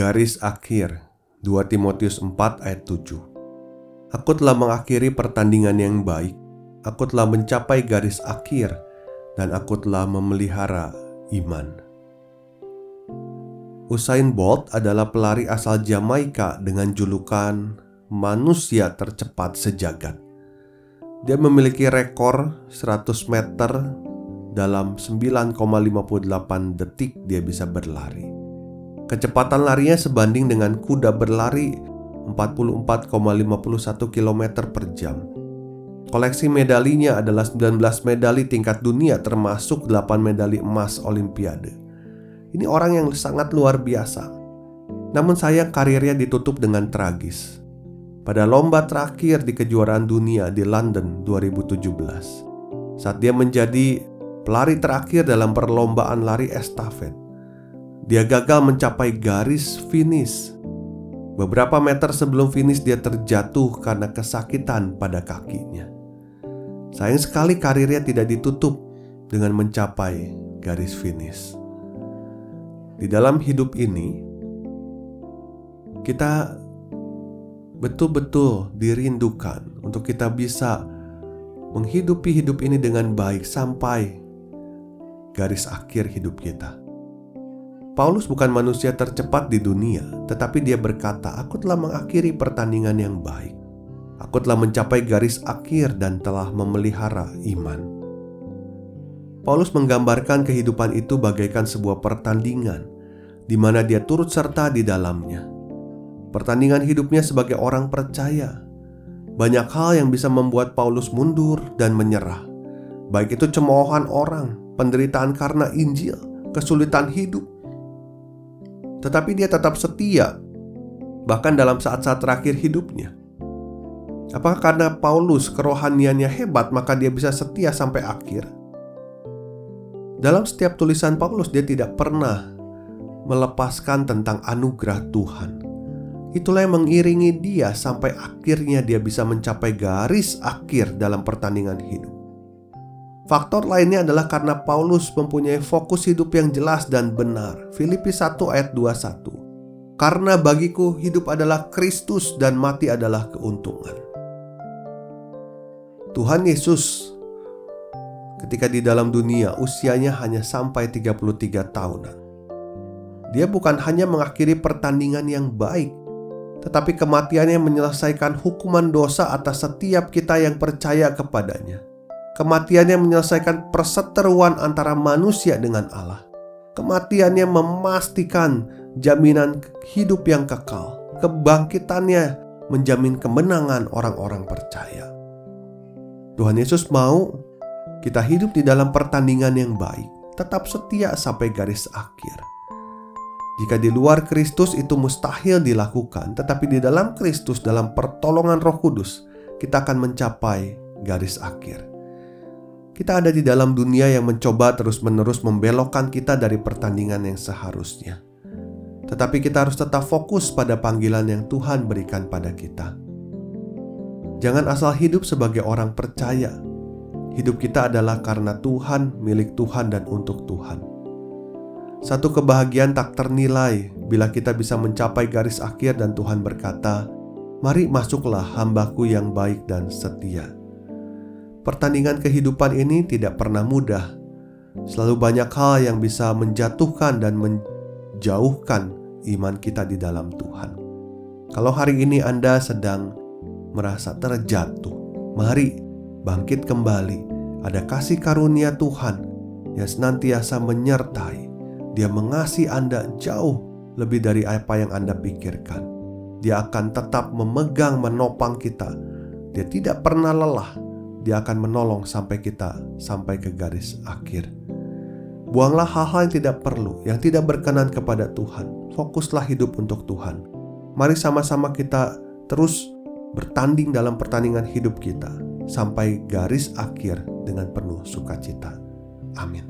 Garis akhir 2 Timotius 4 ayat 7 Aku telah mengakhiri pertandingan yang baik Aku telah mencapai garis akhir Dan aku telah memelihara iman Usain Bolt adalah pelari asal Jamaika dengan julukan manusia tercepat sejagat. Dia memiliki rekor 100 meter dalam 9,58 detik dia bisa berlari. Kecepatan larinya sebanding dengan kuda berlari 44,51 km per jam. Koleksi medalinya adalah 19 medali tingkat dunia termasuk 8 medali emas olimpiade. Ini orang yang sangat luar biasa. Namun sayang karirnya ditutup dengan tragis. Pada lomba terakhir di kejuaraan dunia di London 2017, saat dia menjadi pelari terakhir dalam perlombaan lari estafet, dia gagal mencapai garis finish. Beberapa meter sebelum finish dia terjatuh karena kesakitan pada kakinya. Sayang sekali karirnya tidak ditutup dengan mencapai garis finish. Di dalam hidup ini, kita betul-betul dirindukan untuk kita bisa menghidupi hidup ini dengan baik sampai garis akhir hidup kita. Paulus bukan manusia tercepat di dunia, tetapi dia berkata, "Aku telah mengakhiri pertandingan yang baik. Aku telah mencapai garis akhir dan telah memelihara iman." Paulus menggambarkan kehidupan itu bagaikan sebuah pertandingan di mana dia turut serta di dalamnya. Pertandingan hidupnya sebagai orang percaya. Banyak hal yang bisa membuat Paulus mundur dan menyerah. Baik itu cemoohan orang, penderitaan karena Injil, kesulitan hidup, tetapi dia tetap setia, bahkan dalam saat-saat terakhir hidupnya. Apakah karena Paulus kerohaniannya hebat, maka dia bisa setia sampai akhir? Dalam setiap tulisan Paulus, dia tidak pernah melepaskan tentang anugerah Tuhan. Itulah yang mengiringi dia sampai akhirnya dia bisa mencapai garis akhir dalam pertandingan hidup. Faktor lainnya adalah karena Paulus mempunyai fokus hidup yang jelas dan benar. Filipi 1 ayat 21. Karena bagiku hidup adalah Kristus dan mati adalah keuntungan. Tuhan Yesus ketika di dalam dunia usianya hanya sampai 33 tahunan. Dia bukan hanya mengakhiri pertandingan yang baik, tetapi kematiannya menyelesaikan hukuman dosa atas setiap kita yang percaya kepadanya. Kematiannya menyelesaikan perseteruan antara manusia dengan Allah. Kematiannya memastikan jaminan hidup yang kekal. Kebangkitannya menjamin kemenangan orang-orang percaya. Tuhan Yesus mau kita hidup di dalam pertandingan yang baik, tetap setia sampai garis akhir. Jika di luar Kristus itu mustahil dilakukan, tetapi di dalam Kristus, dalam pertolongan Roh Kudus, kita akan mencapai garis akhir. Kita ada di dalam dunia yang mencoba terus-menerus membelokkan kita dari pertandingan yang seharusnya. Tetapi kita harus tetap fokus pada panggilan yang Tuhan berikan pada kita. Jangan asal hidup sebagai orang percaya. Hidup kita adalah karena Tuhan, milik Tuhan, dan untuk Tuhan. Satu kebahagiaan tak ternilai bila kita bisa mencapai garis akhir, dan Tuhan berkata, "Mari masuklah hambaku yang baik dan setia." Pertandingan kehidupan ini tidak pernah mudah. Selalu banyak hal yang bisa menjatuhkan dan menjauhkan iman kita di dalam Tuhan. Kalau hari ini Anda sedang merasa terjatuh, mari bangkit kembali. Ada kasih karunia Tuhan yang senantiasa menyertai. Dia mengasihi Anda jauh lebih dari apa yang Anda pikirkan. Dia akan tetap memegang menopang kita. Dia tidak pernah lelah Dia akan menolong sampai kita sampai ke garis akhir. Buanglah hal-hal yang tidak perlu, yang tidak berkenan kepada Tuhan. Fokuslah hidup untuk Tuhan. Mari sama-sama kita terus bertanding dalam pertandingan hidup kita sampai garis akhir dengan penuh sukacita. Amin.